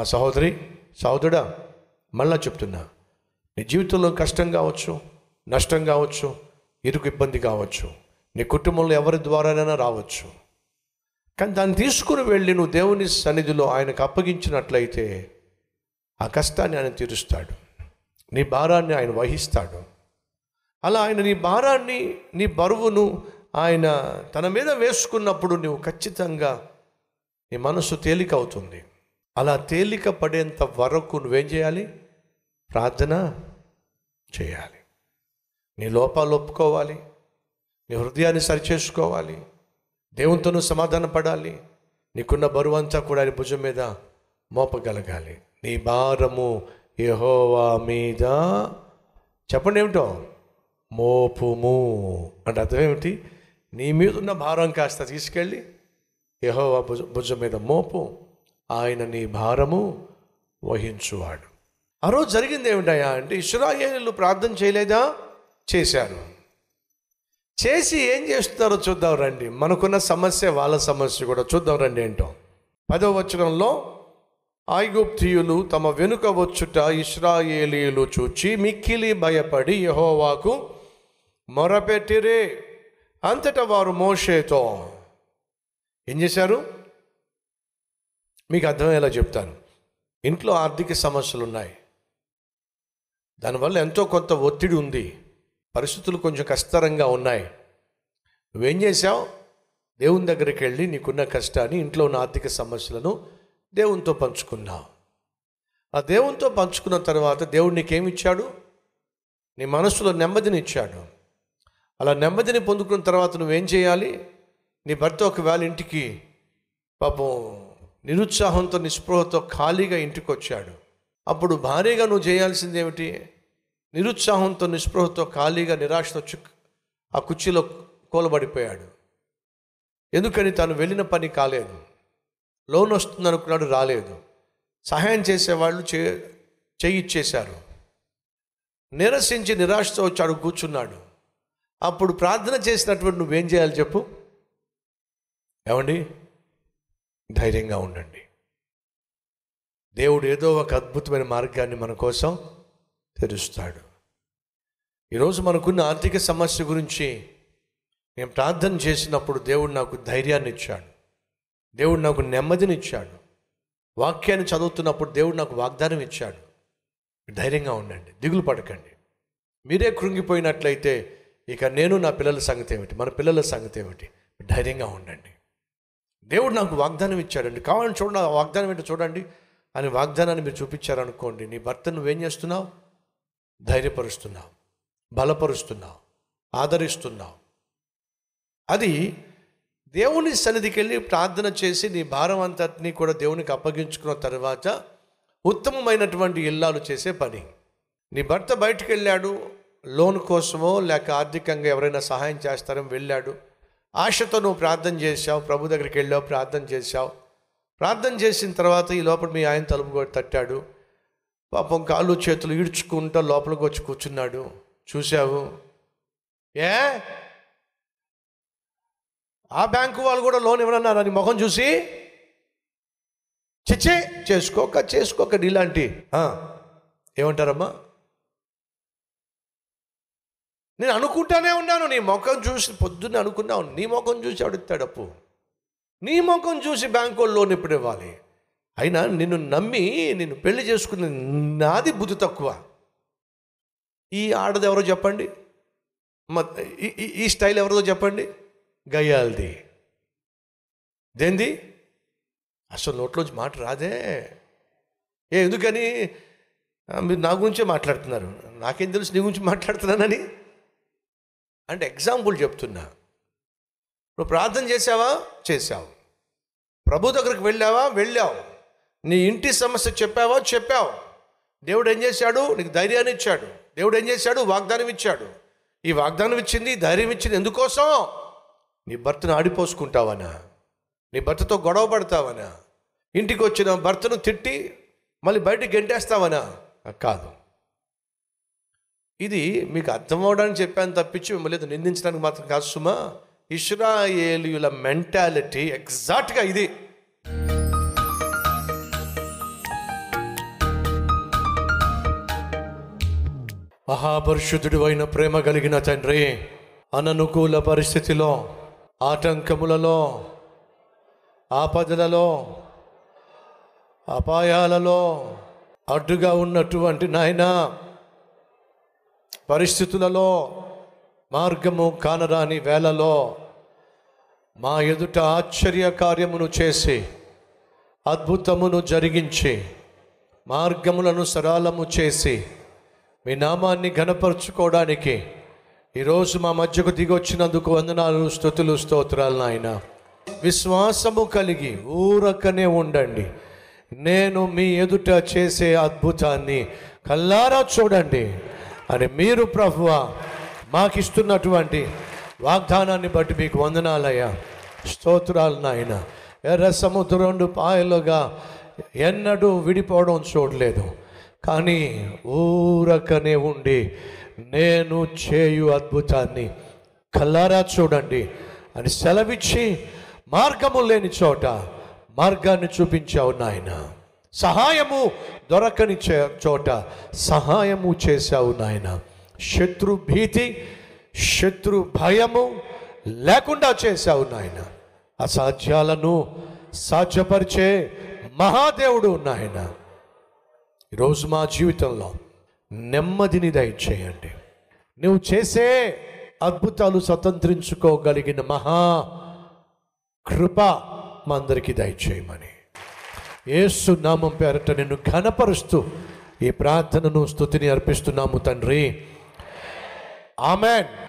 మా సహోదరి సహోదరుడా మళ్ళా చెప్తున్నా. నీ జీవితంలో కష్టం కావచ్చు నష్టం కావచ్చు ఇరుకు ఇబ్బంది కావచ్చు నీ కుటుంబంలో ఎవరి ద్వారానైనా రావచ్చు. కానీ దాన్ని తీసుకుని వెళ్ళి నువ్వు దేవుని సన్నిధిలో ఆయనకు అప్పగించినట్లయితే ఆ కష్టాన్ని ఆయన తీరుస్తాడు. నీ భారాన్ని ఆయన వహిస్తాడు. అలా ఆయన నీ భారాన్ని నీ బరువును ఆయన తన మీద వేసుకున్నప్పుడు నువ్వు ఖచ్చితంగా నీ మనసు తేలికవుతుంది. అలా తేలిక పడేంత వరకు నువ్వేం చేయాలి? ప్రార్థన చేయాలి. నీ లోపాలు ఒప్పుకోవాలి. నీ హృదయాన్ని సరిచేసుకోవాలి. దేవునితోనూ సమాధాన పడాలి. నీకున్న బరువు అంతా కూడా ఆయన భుజం మీద మోపగలగాలి. నీ భారము యహోవా మీద చెప్పండి ఏమిటో? మోపుము. అంటే అర్థం ఏమిటి? నీ మీద ఉన్న భారం కాస్త తీసుకెళ్ళి యహోవా భుజ భుజం మీద మోపు. ఆయన నీ భారము వహించువాడు. ఆ రోజు జరిగింది ఏమిటయా అంటే ఇస్రాయేలీలు ప్రార్థన చేయలేదా? చేశారు. చేసి ఏం చేస్తున్నారో చూద్దాం రండి. మనకున్న సమస్య వాళ్ళ సమస్య కూడా చూద్దాం రండి ఏంటో. పదవ వచనంలో ఐగుప్తియులు తమ వెనుక వచ్చుట ఇస్రాయేలీలు చూచి మిక్కిలి భయపడి యహోవాకు మొరపెట్టిరే. అంతటా వారు మోషేతో ఏం చేశారు? మీకు అర్థమయ్యేలా చెప్తాను. ఇంట్లో ఆర్థిక సమస్యలు ఉన్నాయి దానివల్ల ఎంతో కొంత ఒత్తిడి ఉంది. పరిస్థితులు కొంచెం కష్టతరంగా ఉన్నాయి. నువ్వేం చేశావు? దేవుని దగ్గరికి వెళ్ళి నీకున్న కష్టాన్ని ఇంట్లో ఉన్న ఆర్థిక సమస్యలను దేవునితో పంచుకున్నావు. ఆ దేవునితో పంచుకున్న తర్వాత దేవుడు నీకేమిచ్చాడు? నీ మనసులో నెమ్మదిని ఇచ్చాడు అలా నెమ్మదిని పొందుకున్న తర్వాత నువ్వేం చేయాలి? నీ భర్త ఒకవేళ ఇంటికి పాపం నిరుత్సాహంతో నిస్పృహతో ఖాళీగా ఇంటికి వచ్చాడు అప్పుడు భారీగా నువ్వు చేయాల్సింది ఏమిటి? నిరుత్సాహంతో నిస్పృహతో ఖాళీగా నిరాశతో ఆ కుర్చీలో కూలబడిపోయాడు. ఎందుకని తను వెళ్ళిన పని కాలేదు. లోన్ వస్తుంది అనుకున్నాడు రాలేదు. సహాయం చేసేవాళ్ళు చే చేయిచ్చేశారు. నిరసించి నిరాశతో వచ్చాడు కూర్చున్నాడు. అప్పుడు ప్రార్థన చేసినటువంటి నువ్వేం చేయాలి చెప్పు? ఏమండి? ధైర్యంగా ఉండండి. దేవుడు ఏదో ఒక అద్భుతమైన మార్గాన్ని మన కోసం తెరుస్తాడు. ఈరోజు మనకున్న ఆర్థిక సమస్య గురించి నేను ప్రార్థన చేసినప్పుడు దేవుడు నాకు ధైర్యాన్ని ఇచ్చాడు. దేవుడు నాకు నెమ్మదిని ఇచ్చాడు. వాక్యాన్ని చదువుతున్నప్పుడు దేవుడు నాకు వాగ్దానం ఇచ్చాడు. ధైర్యంగా ఉండండి. దిగులు పడకండి. మీరే కృంగిపోయినట్లయితే ఇక నేను నా పిల్లల సంగతి ఏమిటి? మన పిల్లల సంగతి ఏమిటి? ధైర్యంగా ఉండండి. దేవుడు నాకు వాగ్దానం ఇచ్చాడండి. కావాలని చూడండి ఆ వాగ్దానం ఏంటో చూడండి. అని వాగ్దానాన్ని మీరు చూపించారనుకోండి నీ భర్త నువ్వేం చేస్తున్నావు? ధైర్యపరుస్తున్నావు బలపరుస్తున్నావు ఆదరిస్తున్నావు. అది దేవుని సన్నిధికి వెళ్ళి ప్రార్థన చేసి నీ భారం అంతటినీ కూడా దేవునికి అప్పగించుకున్న తర్వాత ఉత్తమమైనటువంటి ఇల్లాలు చేసే పని. నీ భర్త బయటకు వెళ్ళాడు లోన్ కోసమో లేక ఆర్థికంగా ఎవరైనా సహాయం చేస్తారని వెళ్ళాడు. ఆశతో నువ్వు ప్రార్థన చేశావు ప్రభు దగ్గరికి వెళ్ళావు ప్రార్థన చేశావు. ప్రార్థన చేసిన తర్వాత ఈ లోపల మీ ఆయన తలుపు కూడా తట్టాడు. పాపం కాళ్ళు చేతులు ఈడ్చుకుంటూ లోపలికి వచ్చి కూర్చున్నాడు. చూశావు? ఏ? ఆ బ్యాంకు వాళ్ళు కూడా లోన్ ఇవ్వనన్నారు అని ముఖం చూసి? చచ్చే చేసుకోక చేసుకోక ఇలాంటి ఏమంటారమ్మా? నేను అనుకుంటానే ఉన్నాను నీ ముఖం చూసి పొద్దున్నే అనుకున్నావు నీ ముఖం చూసి అడుగుతాడు అప్పు. నీ ముఖం చూసి బ్యాంకు వాళ్ళు లోన్ ఎప్పుడు ఇవ్వాలి? అయినా నిన్ను నమ్మి నిన్ను పెళ్ళి చేసుకున్న నాది బుద్ధి తక్కువ. ఈ ఆడది ఎవరో చెప్పండి? మ- ఈ- స్టైల్ ఎవరిదో చెప్పండి? గయ్యాలది దేంది? అసలు నోట్లోంచి మాట రాదే. ఏ ఎందుకని? మీరు నా గురించే మాట్లాడుతున్నారు. నాకేం తెలుసు నీ గురించి మాట్లాడుతున్నానని? అంటే ఎగ్జాంపుల్ చెప్తున్నా. నువ్వు ప్రార్థన చేసావా చేసావు ప్రభు దగ్గరికి వెళ్ళావా? వెళ్ళావు. నీ ఇంటి సమస్య చెప్పావా? చెప్పావు. దేవుడు ఏం చేశాడు? నీకు ధైర్యాన్ని ఇచ్చాడు. దేవుడు ఏం చేశాడు? వాగ్దానం ఇచ్చాడు. ఈ వాగ్దానం ఇచ్చింది ధైర్యం ఇచ్చింది ఎందుకోసం? నీ భర్తను ఆడిపోసుకుంటావనా? నీ భర్తతో గొడవ పడతావనా? ఇంటికి వచ్చిన భర్తను తిట్టి మళ్ళీ బయటికి గెంటేస్తావనా? కాదు. ఇది మీకు అర్థం అవడానికి చెప్పాను తప్పించి మిమ్మల్ని నిందించడానికి మాత్రం కాదు సుమా. ఇస్రాయేలీయుల మెంటాలిటీ ఎగ్జాక్ట్గా ఇది. మహాపరిశుద్ధుడు అయిన ప్రేమ కలిగిన తండ్రి అననుకూల పరిస్థితిలో ఆటంకములలో ఆపదలలో అపాయాలలో అడ్డుగా ఉన్నటువంటి నాయనా పరిస్థితులలో మార్గము కానరాని వేళలో మా ఎదుట ఆశ్చర్య కార్యమును చేసి అద్భుతమును జరిగించి మార్గములను సరళము చేసి మీ నామాన్ని ఘనపరుచుకోవడానికి ఈరోజు మా మధ్యకు దిగొచ్చినందుకు వందనాలు స్థుతులు స్తోత్రాలు నాయన. విశ్వాసము కలిగి ఊరకనే ఉండండి. నేను మీ ఎదుట చేసే అద్భుతాన్ని కల్లారా చూడండి. అని మీరు ప్రభువ మాకిస్తున్నటువంటి వాగ్దానాన్ని బట్టి మీకు వందనాలయ్యా. స్తోత్రాలు నాయన. ఎర్ర సముద్రం రెండు పాయలుగా ఎన్నడూ విడిపోవడం చూడలేదు. కానీ ఊరకనే ఉండి నేను చేయు అద్భుతాన్ని కల్లారా చూడండి అని సెలవిచ్చి మార్గము లేని చోట మార్గాన్ని చూపించావు నాయనా. సహాయము దొరకని చోట సహాయము చేశావు నాయన. శత్రు భీతి శత్రు భయము లేకుండా చేశావు నాయన. అసాధ్యాలను సాధ్యపరిచే మహాదేవుడు నాయన. ఈరోజు మా జీవితంలో నెమ్మదిని దయచేయండి. నువ్వు చేసే అద్భుతాలు స్వతంత్రించుకోగలిగిన మహా కృప మా అందరికీ దయచేయమని. ఏసు నామం పేరట నిన్ను ఘనపరుస్తూ ఈ ప్రార్థనను స్థుతిని అర్పిస్తున్నాము తండ్రి. ఆమెన్.